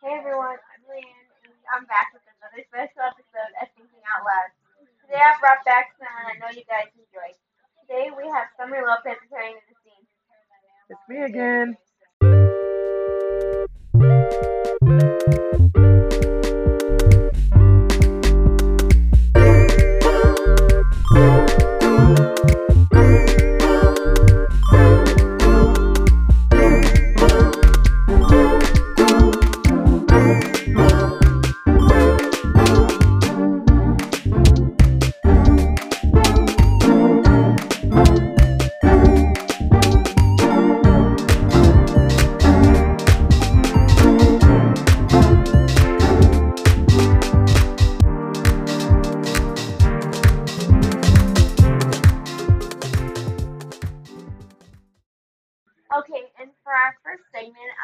Hey everyone, I'm Leanne, and I'm back with another special episode of Thinking Out Loud. Today I brought back someone I know you guys enjoy. Today we have Summer Lopez returning to the scene. It's me again.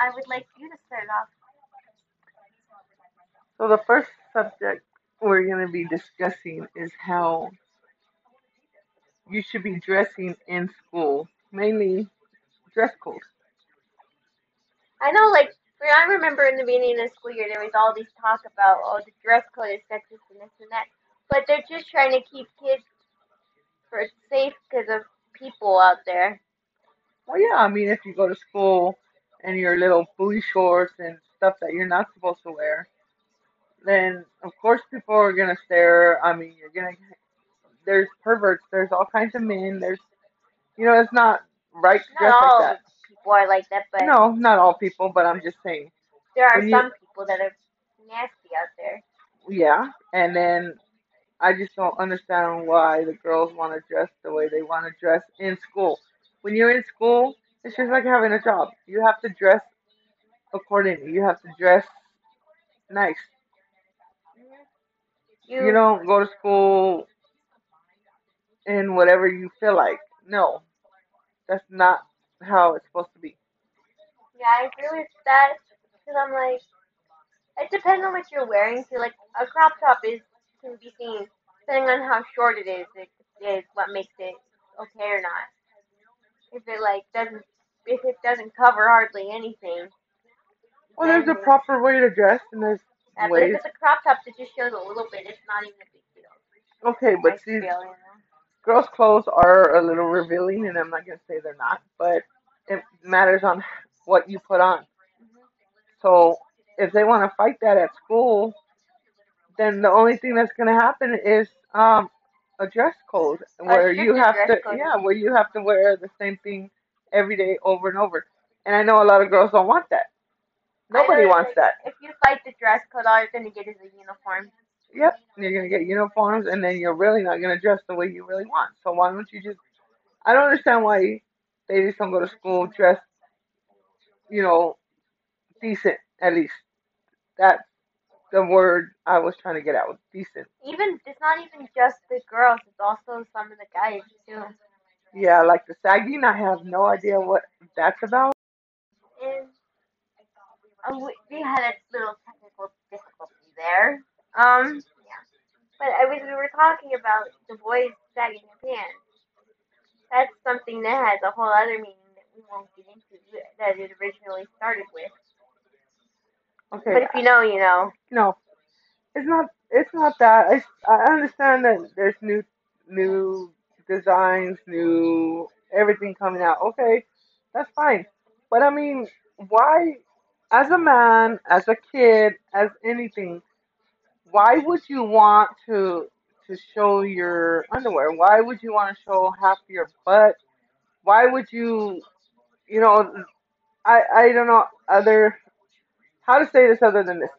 I would like you to start off. So the first subject we're going to be discussing is how you should be dressing in school, mainly dress code. I know, like, I remember in the beginning of the school year, there was all this talk about, oh, the dress code is sexist and this and that. But they're just trying to keep kids for safe because of people out there. Well, yeah, I mean, if you go to school and your little booty shorts and stuff that you're not supposed to wear, then of course people are gonna stare. I mean, you're gonna. There's perverts. There's all kinds of men. There's, you know, it's not right to Not dress all like that. people are like that, but No, not all people, but I'm just saying. there are when you- some people that are nasty out there. Yeah, and then I just don't understand why the girls want to dress the way they want to dress in school. When you're in school, it's just like having a job. You have to dress accordingly. You have to dress nice. You, You don't go to school in whatever you feel like. No, that's not how it's supposed to be. Yeah, I agree with that. Because I'm like, it depends on what you're wearing. So, like, a crop top is can be seen depending on how short it is. It is what makes it okay or not. If it like doesn't, it doesn't cover hardly anything. Well, there's a proper way to dress, and there's Yeah, but if it's a crop top that just shows a little bit, it's not even a big deal. Okay, but see, you know? girls' clothes are a little revealing, and I'm not gonna say they're not, but it matters on what you put on. So if they want to fight that at school, then the only thing that's gonna happen is um a dress code where you have to code. yeah where you have to wear the same thing every day over and over. And I know a lot of girls don't want that. Nobody wants that. If you fight the dress code, all you're gonna get is a uniform. Yep, you're gonna get uniforms, and then you're really not gonna dress the way you really want. So why don't you just? I don't understand why they just don't go to school dressed, you know, decent at least. That's the word I was trying to get out. Decent. Even it's not even just the girls; it's also some of the guys too. Yeah, like the sagging. I have no idea what that's about. Uh, we, we had a little technical difficulty there. Um, yeah. But I was we were talking about the boys sagging their pants. That's something that has a whole other meaning that we won't get into that it originally started with. Okay. But if you know, you know. no, it's not. It's not that. I I understand that there's new new designs, new everything coming out. Okay, that's fine. But I mean, why, as a man, as a kid, as anything, why would you want to to show your underwear? Why would you want to show half your butt? Why would you, you know, I I don't know other how to say this other than this.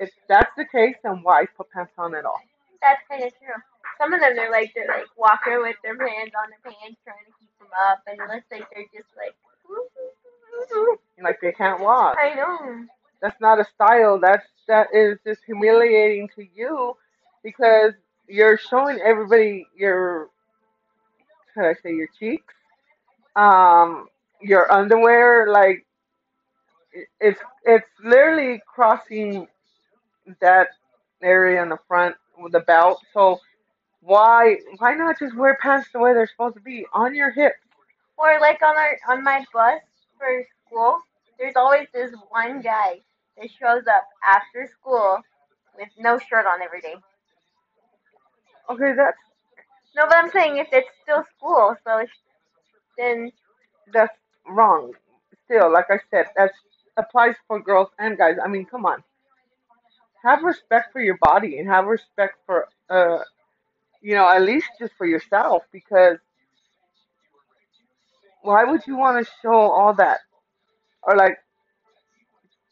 If that's the case, then why put pants on at all? That's kind of true. Some of them they're like they're like walking with their hands on their pants trying to keep them up, and it looks like they're just like. Like they can't walk. I know. That's not a style. That's that is just humiliating to you because you're showing everybody your how do I say your cheeks, um, your underwear. Like it's it's literally crossing that area in the front with the belt. So why why not just wear pants the way they're supposed to be on your hips? Or like on our on my bus for school, there's always this one guy. that shows up after school with no shirt on every day. Okay, that's No, but I'm saying if it's still school, so then that's wrong. Still, like I said, that applies for girls and guys. I mean, come on. Have respect for your body and have respect for uh you know, at least just for yourself because why would you want to show all that? Or like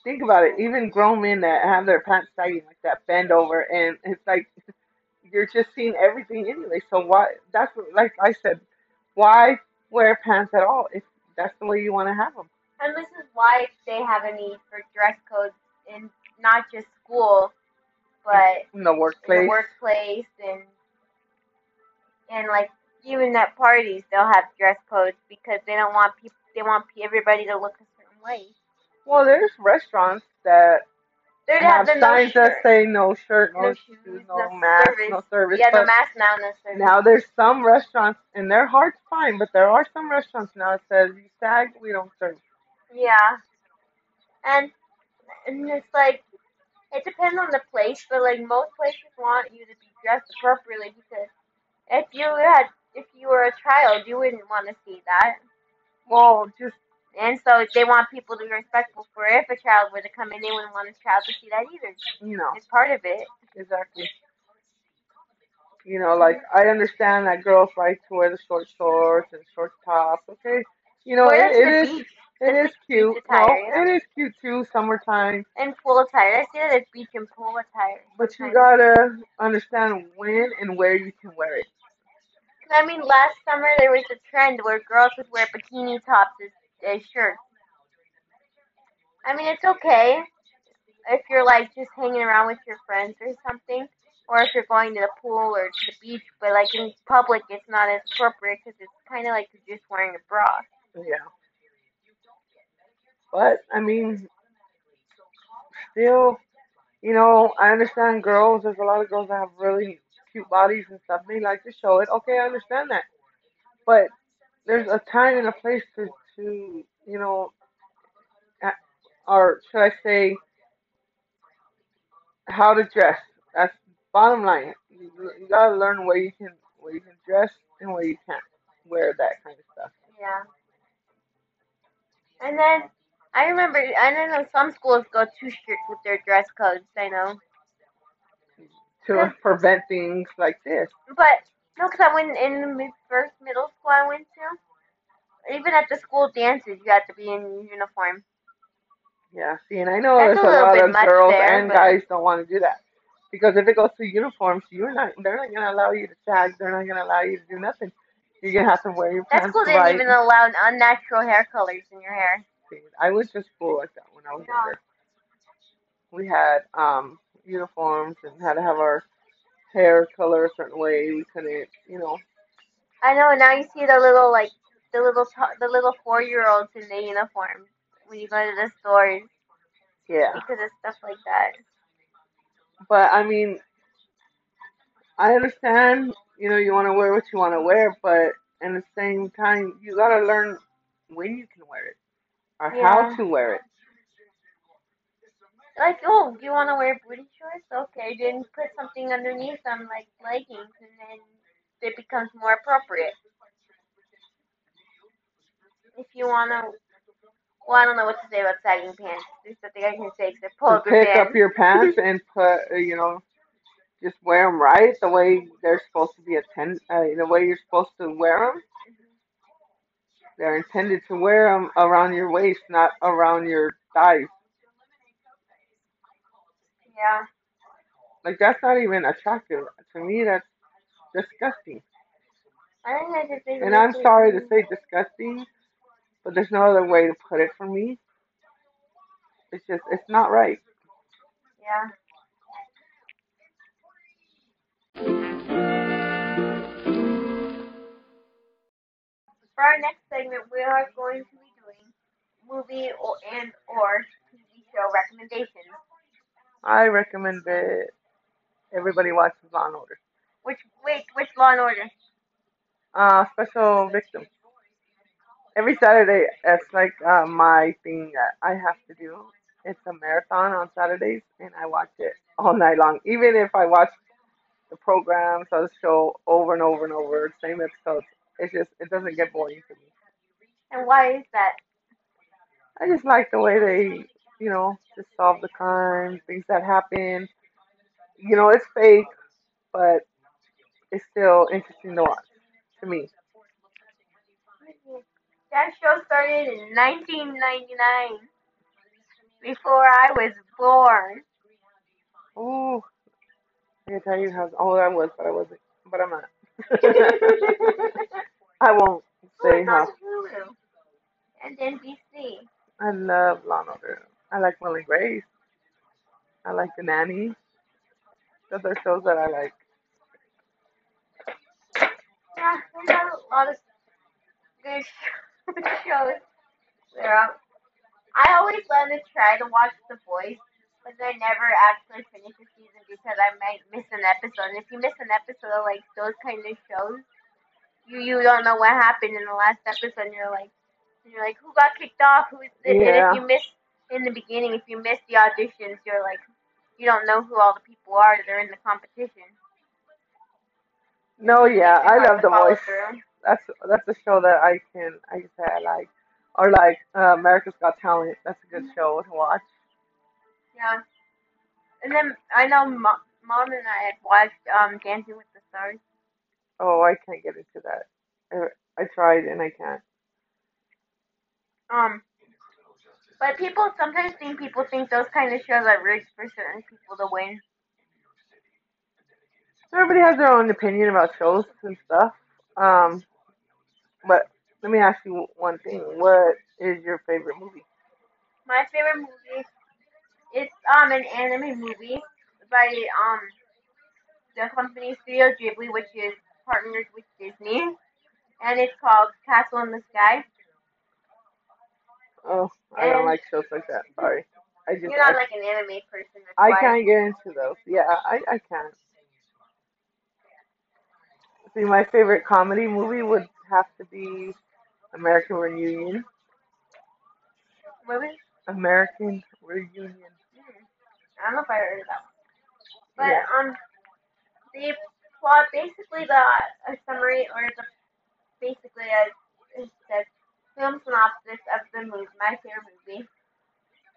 think about it, even grown men that have their pants sagging like that bend over and it's like you're just seeing everything anyway. So why that's what, like I said, why wear pants at all if that's the way you want to have them? and this is why they have a need for dress codes in not just school, but In the in workplace. the workplace and and like even at parties they'll have dress codes because they don't want people they want everybody to look a certain way. Well, there's restaurants that They have have the no signs that say no shirt, no, no shoes, shoes, no, no mask, service. no service. yeah, no mask now, no service. now there's some restaurants, and their heart's fine, but there are some restaurants now that says you sag, we don't serve. Yeah, and and it's like it depends on the place, but like most places want you to be dressed appropriately because if you had if you were a child, you wouldn't want to see that. Well, just And so they want people to be respectful for if a child were to come in, they wouldn't want a child to see that either. know, It's part of it. exactly. You know, like I understand that girls like to wear the short shorts and short tops. Okay, you know it, it is beach it is cute. beach No, attire, it is cute too. Summertime, and pool attire. I see that it's beach and pool attire. but you gotta understand when and where you can wear it. I mean, last summer there was a trend where girls would wear bikini tops as, as shirts. I mean, it's okay if you're like just hanging around with your friends or something, or if you're going to the pool or to the beach. But like in public, it's not as appropriate because it's kind of like you're just wearing a bra. Yeah. But I mean, still, you know, I understand girls. There's a lot of girls that have really cute bodies and stuff. They like to show it. Okay, I understand that. But there's a time and a place to, to you know, or should I say, how to dress. That's bottom line. You, you gotta learn where you can where you can dress and where you can't wear that kind of stuff. Yeah. And then I remember, I know, some schools go too strict with their dress codes. I know. To prevent things like this. But no, because I went in the first middle school I went to. Even at the school dances, you had to be in uniform. Yeah, see, and I know That's there's a a lot of girls there, and guys don't want to do that because if it goes to uniforms, you're not. They're not gonna allow you to sag. They're not gonna allow you to do nothing. You're gonna have to wear your That pants school didn't right. even allow unnatural hair colors in your hair. I went to school like that when I was Yeah. younger. We had um uniforms and had to have our hair color a certain way. We couldn't, you know. I know. Now you see the little like the little the little four year olds in the uniform when you go to the stores Yeah, because of stuff like that. but I mean, I understand. You know, you want to wear what you want to wear, but at the same time, you gotta learn when you can wear it or Yeah. how to wear it. Like, oh, do you want to wear booty shorts? Okay, then put something underneath them like leggings, and then it becomes more appropriate. If you want to, well, I don't know what to say about sagging pants. There's nothing I can say except pull up your pick pants. up your pants and put, uh, you know, just wear them right the way they're supposed to be attend, uh, the way you're supposed to wear them. They're intended to wear them around your waist, not around your thighs. Yeah. Like that's not even attractive to me. That's disgusting. I think I just think And I'm sorry to say disgusting, but there's no other way to put it for me. It's just, it's not right. Yeah. For our next segment, we are going to be doing movie or, and or TV show recommendations. I recommend that everybody watches Law and Order. Which wait, which Law and Order? Uh, special victims. Every Saturday, it's like uh, my thing that I have to do. it's a marathon on Saturdays, and I watch it all night long. Even if I watch the programs or the show over and over and over, same episodes, it's just it doesn't get boring to me. And why is that? I just like the way they, you know, just solve the crime, things that happen. You know, it's fake, but it's still interesting to watch to me. That show started in 1999, before I was born. Ooh, I can tell you how old I was, but I wasn't, but I'm not. I won't say it's how. Hulu and NBC. I love Law and Order. I like Will and Grace. I like The Nanny. Those are shows that I like. Yeah, they have a lot of good shows. There. are- I always wanted to try to watch The Voice, but I never actually finish the season because I might miss an episode. And if you miss an episode of like those kind of shows, you you don't know what happened in the last episode. And you're like, you're like, who got kicked off? Who is it? And if you miss in the beginning, if you miss the auditions, you're like, you don't know who all the people are that are in the competition. No, yeah, I love The Voice. through. That's that's a show that I can I can say I like. Or like uh, America's Got Talent. That's a good show to watch. Yeah. And then I know Mo- mom and I had watched um Dancing with the Stars. Oh, I can't get into that. I, I tried and I can't. Um, but people sometimes think people think those kind of shows are rigged for certain people to win. Everybody has their own opinion about shows and stuff. Um, but let me ask you one thing. What is your favorite movie? My favorite movie it's um an anime movie by um the company Studio Ghibli, which is partnered with Disney, and it's called Castle in the Sky. Oh, I don't And- like shows like that. Sorry. I just You're not I, like an anime person. That's I why. can't get into those. Yeah, I I can't. See, my favorite comedy movie would have to be American Reunion. What was? American Reunion. hmm, I don't know if I heard of that. one. But Yeah. um, the plot basically the a summary or the basically a it's the film synopsis of the movie, my favorite movie,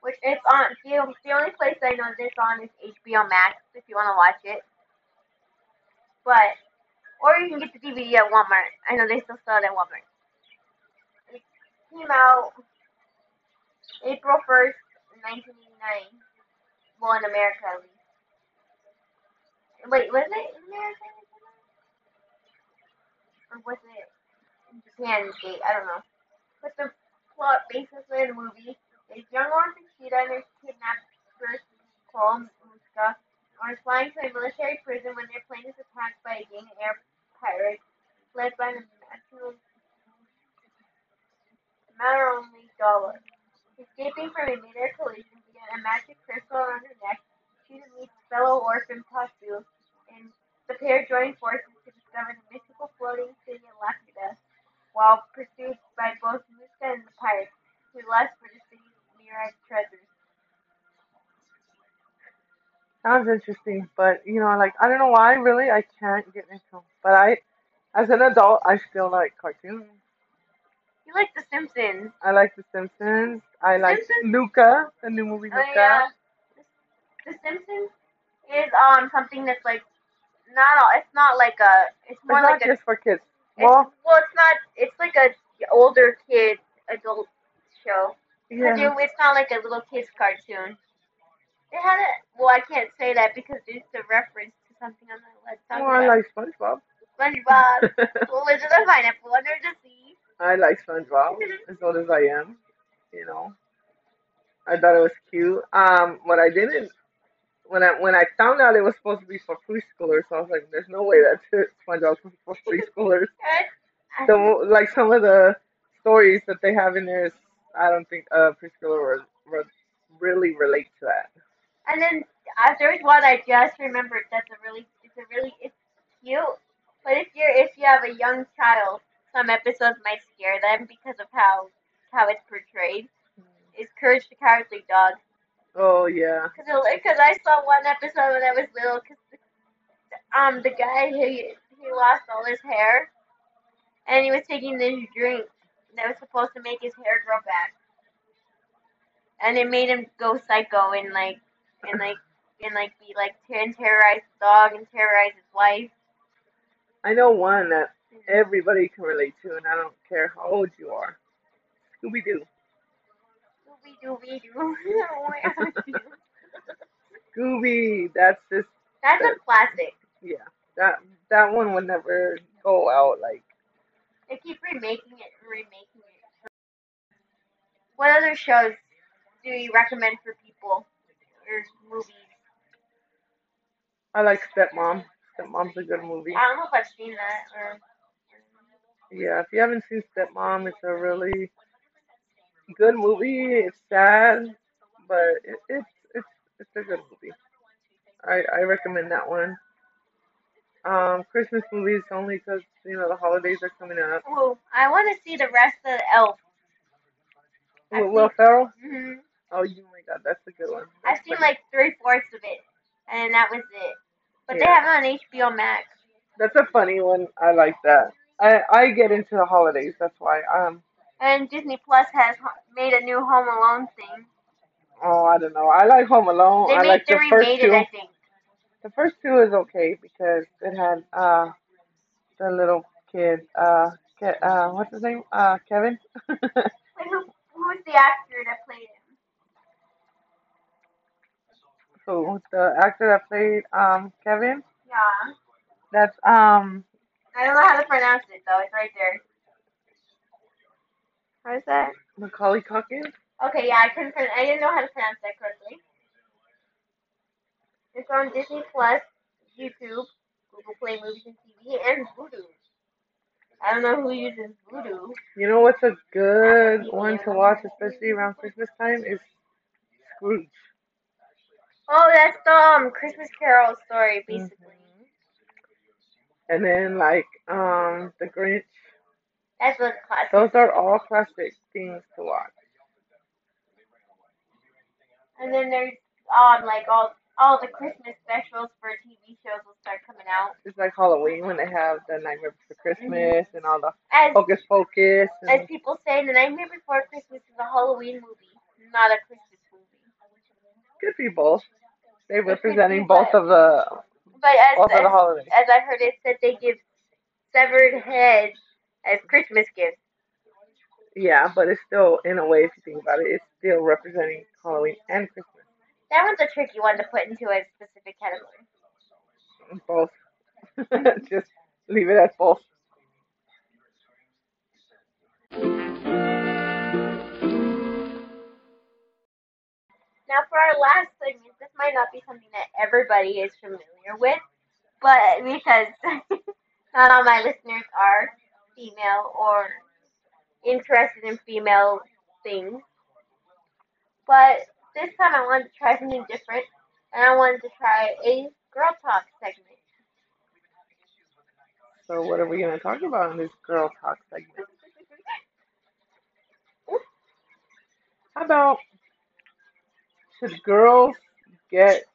which it's on the the only place I know this on is HBO Max if you want to watch it. But or you can get the DVD at Walmart. I know they still sell it at Walmart. It came out April first, nineteen eighty nine. Well, in America at least. Wait, was it in America? Or was it in Japan? I don't know. But the plot basically in the movie is young orphan Sheeta and kidnapped first Cole Muska are flying to a military prison when their plane is attacked by a gang of air pirates led by the national matter only Dola. Escaping from a mid-air collision via a magic crystal around her neck, Sheeta meets fellow orphan Pazu, and the pair join forces to discover the mystical floating city of Laputa, while pursued by both Muska and the pirates, who lust for the city's myriad treasures. Sounds interesting, but you know, like I don't know why really I can't get into. But I, as an adult, I still like cartoons. You like The Simpsons? I like The Simpsons. I like Simpsons? Luca, the new movie Oh Luca. yeah. The Simpsons is um something that's like not all. It's not like a. It's It's more not like a. just for kids. It's, Well, well, it's not. It's like a older kid adult show. Yeah. it's not like a little kids cartoon. It had a. Well, I can't say that because it's a reference to something I'm not allowed to talk Well, I about. like SpongeBob. SpongeBob, Wizard of Pineapple Under the Sea. I like SpongeBob as old as I am. You know, I thought it was cute. Um, what I didn't when I when I found out it was supposed to be for preschoolers, I was like, "There's no way that's SpongeBob's supposed for preschoolers." So like some of the stories that they have in there is, I don't think a preschooler would, would really relate to that. And then uh, there's one I just remembered that's a really it's a really it's cute. But if you're if you have a young child, some episodes might scare them because of how how it's portrayed. Is Courage the Cowardly Dog. Oh yeah. Cause, cause I saw one episode when I was little. Cause um the guy he he lost all his hair, and he was taking this drink that was supposed to make his hair grow back, and it made him go psycho and like and like and like be like ter- and terrorize the dog and terrorize his wife. I know one that mm-hmm. everybody can relate to, and I don't care how old you are. Scooby Doo. Dooby dooby doo. Scooby. That's just That's a classic. yeah. That that one would never go out. Like They keep remaking it and remaking it. What other shows do you recommend for people or movies? I like Stepmom. Stepmom's a good movie. I don't know if I've seen that or. Yeah, if you haven't seen Stepmom, it's a really good movie. It's sad, but it, it's it's it's a good movie. I I recommend that one. Um, Christmas movies only because you know the holidays are coming up. Ooh, I want to see the rest of Elf. Will, Ferrell. hmm Oh, you God, that's a good one. I've seen funny. like three fourths of it, and that was it. But they have it on HBO Max. That's a funny one. I like that. I I get into the holidays. That's why. Um. And Disney Plus has made a new Home Alone thing. Oh, I don't know. I like Home Alone. They I made like the first remade two. it, I think. The first two is okay because it had uh the little kid uh Ke- uh what's his name uh Kevin. Wait, who who's the actor that played him? So the actor that played um Kevin. Yeah, That's um I don't know how to pronounce it though. It's right there. How's that? Macaulay Culkin. Okay, yeah, I couldn't. I didn't know how to pronounce that correctly. It's on Disney Plus, YouTube, Google Play Movies and TV, and Vudu. I don't know who uses Vudu. You know what's a good one to watch, especially around Christmas time, is Scrooge. Oh, that's the um, Christmas Carol story, basically. And then like um The Grinch. That's a classic. Those are all classic things to watch. And then there's um like all all the Christmas specials for TV shows will start coming out. It's like Halloween when they have the Nightmare Before Christmas and all the As Hocus Pocus. as people say, The Nightmare Before Christmas is a Halloween movie, not a Christmas movie. could be both. It representing both of the But as both of the holidays. as I heard it said, they give severed heads as Christmas gifts. Yeah, but it's still in a way if you think about it, it's still representing Halloween and Christmas. That one's a tricky one to put into a specific category. Both. Just leave it at both. Now, for our last segment, might not be something that everybody is familiar with, but because not all my listeners are female or interested in female things. But this time I wanted to try something different, and I wanted to try a girl talk segment. So what are we gonna talk about in this girl talk segment? How about should girls get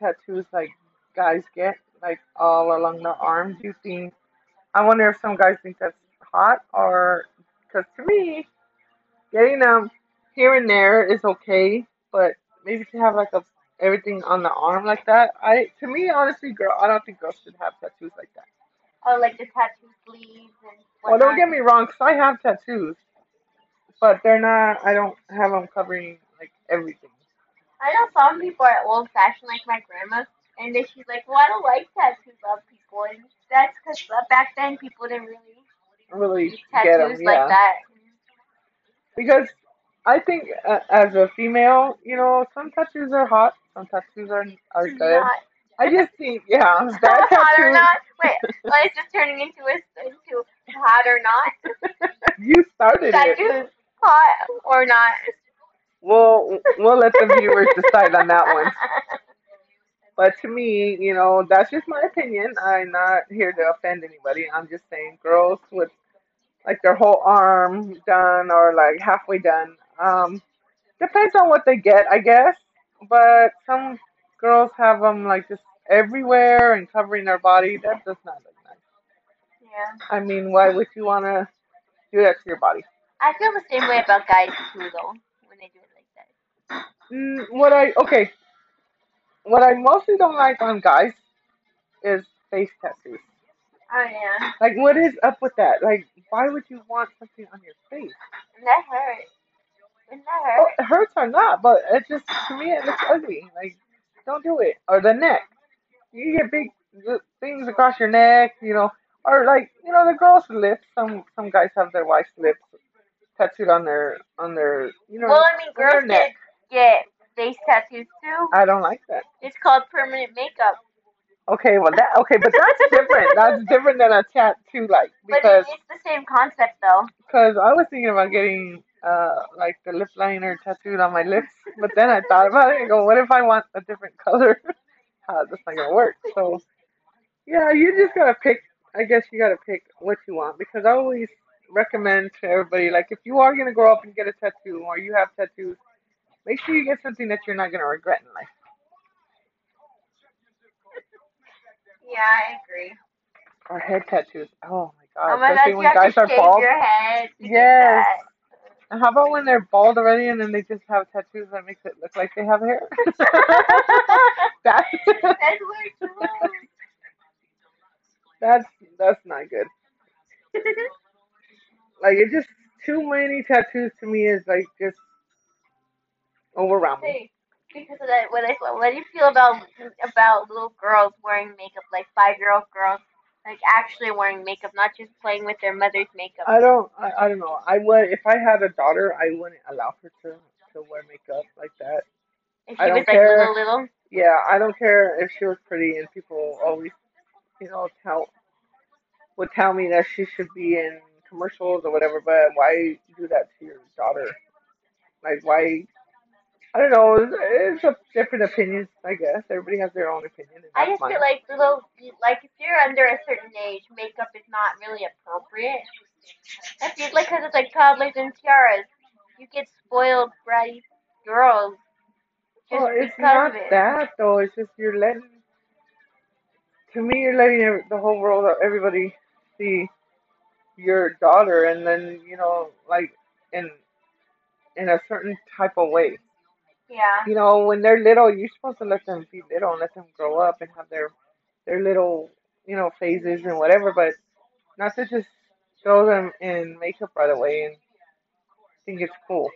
tattoos like guys get, like all along the arm? Do you think? I wonder if some guys think that's hot, or because to me, getting them here and there is okay, but maybe to have like a everything on the arm like that. I to me honestly, girl, I don't think girls should have tattoos like that. Oh, like the tattoo sleeves and Well, whatnot. don't get me wrong, cause I have tattoos, but they're not. I don't have them covering like everything. I know some people are old fashioned like my grandma, and then she's like, "Well, I don't like tattoos on people," and that's because back then people didn't really Really use get them, tattoos yeah. like that. Because I think uh, as a female, you know, some tattoos are hot, some tattoos are are good. Not I just think, yeah, that hot or not. Wait, well, it's just turning into a into hot or not. you started it. Tattoos hot or not. We'll we'll let the viewers decide on that one. But to me, you know, that's just my opinion. I'm not here to offend anybody. I'm just saying girls with like their whole arm done or like halfway done. Um depends on what they get, I guess. but some girls have them like just everywhere and covering their body. That does not look nice. Yeah. I mean, why would you want to do that to your body? I feel the same way about guys too, though, when they do it like that. Mm, what I okay, what I mostly don't like on guys is face tattoos. Oh yeah. Like, what is up with that? Like, why would you want something on your face? And that hurt. Wouldn't that Oh, it hurts or not, but it just to me it looks ugly. Like, don't do it. Or the neck. You get big things across your neck, you know, or like you know the girls' lips. Some some guys have their wife's lips tattooed on their on their you know Well, I mean, girls neck. Get face tattoos too. I don't like that. It's called permanent makeup. Okay, well that okay, but that's different. That's different than a tattoo, like because it, it's the same concept, though. because I was thinking about getting uh like the lip liner tattooed on my lips, but then I thought about it and go, what if I want a different color? How that's not gonna work. So yeah, you just gotta pick. I guess you gotta pick what you want because I always recommend to everybody like if you are gonna grow up and get a tattoo or you have tattoos, make sure you get something that you're not gonna regret in life. Yeah, I agree. Or head tattoos. Oh my god, Oh my especially when guys to are bald. Yes. And how about when they're bald already and then they just have tattoos that makes it look like they have hair? that's That's that's that's not good. Like it just too many tattoos to me is like just overwhelming. Because of that, what I what do you feel about about little girls wearing makeup, like five year old girls, like actually wearing makeup, not just playing with their mother's makeup? I don't I, I don't know. I would if I had a daughter I wouldn't allow her to to wear makeup like that. if I she don't was like care. little little. Yeah, I don't care if she was pretty and people always you know tell would tell me that she should be in commercials or whatever, but why do that to your daughter? Like why I don't know, it's, it's a different opinions, I guess. Everybody has their own opinion I just mine. feel like little, like if you're under a certain age, makeup is not really appropriate. If you like, cause it's like toddlers and tiaras, you get spoiled, bratty girls just Well, it's not it. that though. It's just you're letting. To me, you're letting the whole world, everybody, see your daughter, and then you know, like in in a certain type of way. Yeah. You know, when they're little, you're supposed to let them be little and let them grow up and have their their little, you know, phases and whatever. But not to just throw them in makeup right away and think it's cool.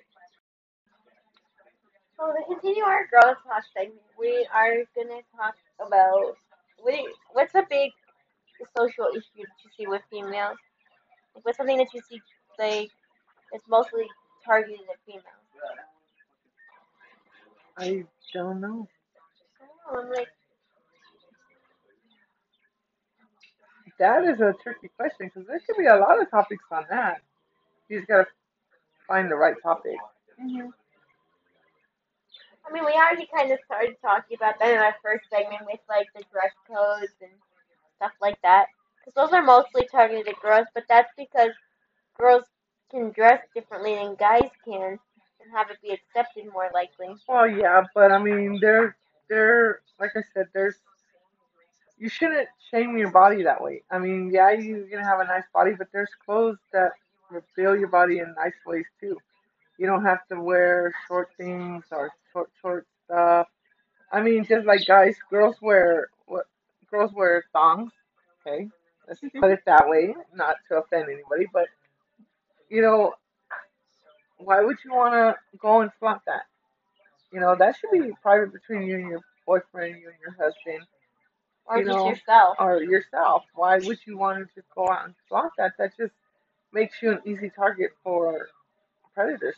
So to continue our girls talk segment, we are gonna talk about what what's a big social issue that you see with females? Like what's something that you see like that's mostly targeted at females? I don't know. I don't know, I'm like That is a tricky question because there could be a lot of topics on that. You just gotta find the right topic. Mm-hmm. I mean, we already kind of started talking about that in our first segment with like the dress codes and stuff like that. Because those are mostly targeted at girls, but that's because girls can dress differently than guys can and have it be accepted more likely. Well, yeah, but I mean, there, there, like I said, there's. You shouldn't shame your body that way. I mean, yeah, you're gonna have a nice body, but there's clothes that reveal your body in nice ways too. You don't have to wear short things or short, short stuff. I mean, just like guys, girls wear what? Girls wear thongs. Okay, let's put it that way, not to offend anybody, but you know, why would you want to go and flaunt that? You know, that should be private between you and your boyfriend, you and your husband, Or You just know, yourself. or yourself. Why would you want to just go out and flaunt that? That just makes you an easy target for predators.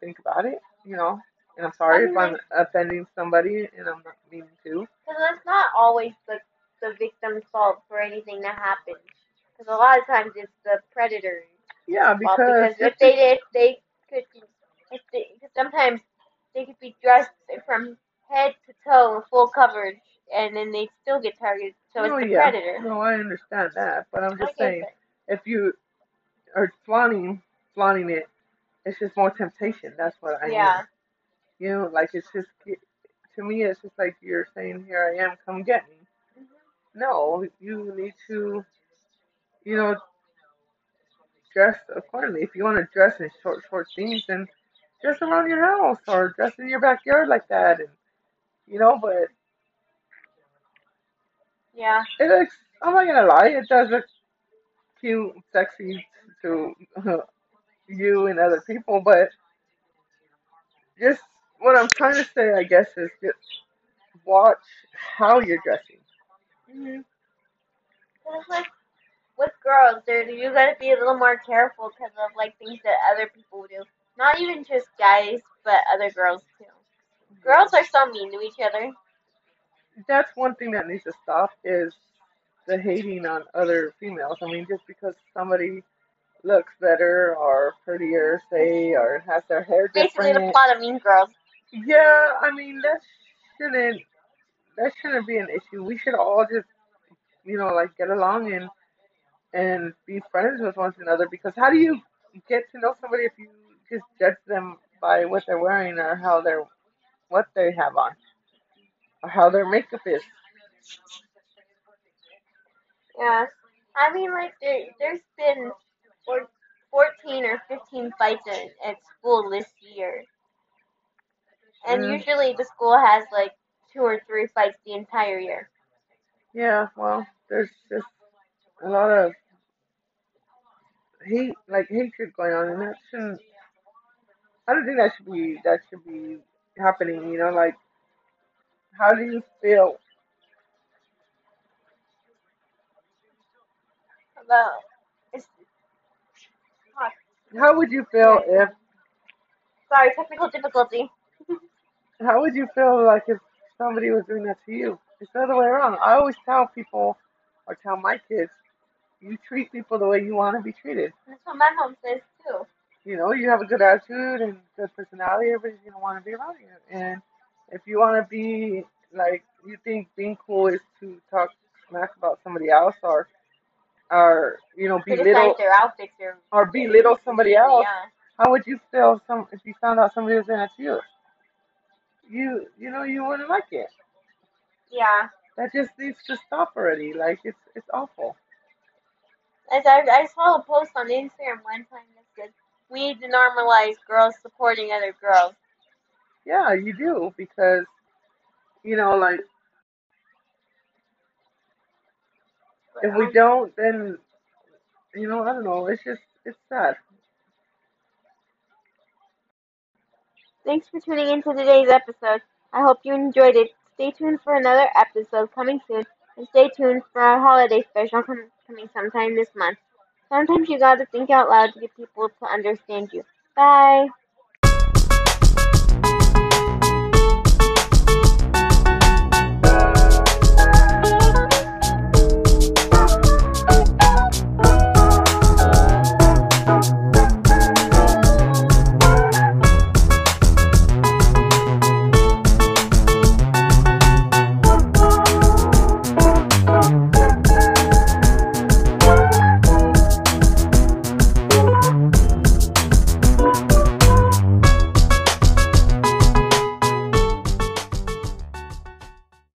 Think about it, you know. And I'm sorry if I'm offending somebody, and I'm not meaning to. Because that's not always the, the victim's fault for anything that happens. Because a lot of times it's the predator Yeah, because Because if they could, if they, cause sometimes they could be dressed from head to toe, full coverage, and then they still get targeted. So it's no, the Oh, yeah, predator. no, I understand that, but I'm just get saying, if you are flaunting, flaunting it, it's just more temptation. That's what I that. mean. Yeah. You know, like it's just to me, it's just like you're saying, "Here I am, come get me." hmm No, you need to, you know, dress accordingly. If you want to dress in short, short things, then dress around your house or dress in your backyard like that, and you know. But Yeah. it looks. I'm not gonna lie, it does look cute, sexy to you and other people, but just what I'm trying to say, I guess, is just watch how you're dressing. hmm like with girls, dude, you gotta be a little more careful because of like things that other people do. Not even just guys, but other girls too. Girls are so mean to each other. That's one thing that needs to stop is the hating on other females. I mean, just because somebody looks better or prettier, say, or has their hair Basically, the different. plot of Mean Girls. Yeah, I mean that shouldn't that shouldn't be an issue. We should all just you know like get along and and be friends with one another. Because how do you get to know somebody if you just judge them by what they're wearing or how they're what they have on or how their makeup is? Yeah. I mean, like there, there's been four- 14 or 15 fights in, at school this year, and Mm, usually the school has like two or three fights the entire year. yeah, well, there's just a lot of hate, like hatred going on, and that shouldn't. I don't think that should be that should be happening. You know, like how do you feel? About it's. How would you feel if? sorry, technical difficulty. How would you feel like if somebody was doing that to you? It's the other way around. I always tell people, or tell my kids, you treat people the way you want to be treated. That's what my mom says too. You know, you have a good attitude and good personality, everybody's gonna want to be around you. And if you want to be like, you think being cool is to talk smack about somebody else, or or you know, belittle their outfits or or belittle somebody else, yeah. how would you feel some if you found out somebody was that to you? You you know you wouldn't like it. Yeah. That just needs to stop already. Like it's it's awful. As I, I saw a post on Instagram one time that said, we need to normalize girls supporting other girls. Yeah, you do because you know like if we don't, then you know I don't know. It's just it's sad. thanks for tuning in to today's episode. I hope you enjoyed it. Stay tuned for another episode coming soon, and stay tuned for our holiday special com- coming sometime this month. Sometimes you gotta think out loud to get people to understand you. Bye.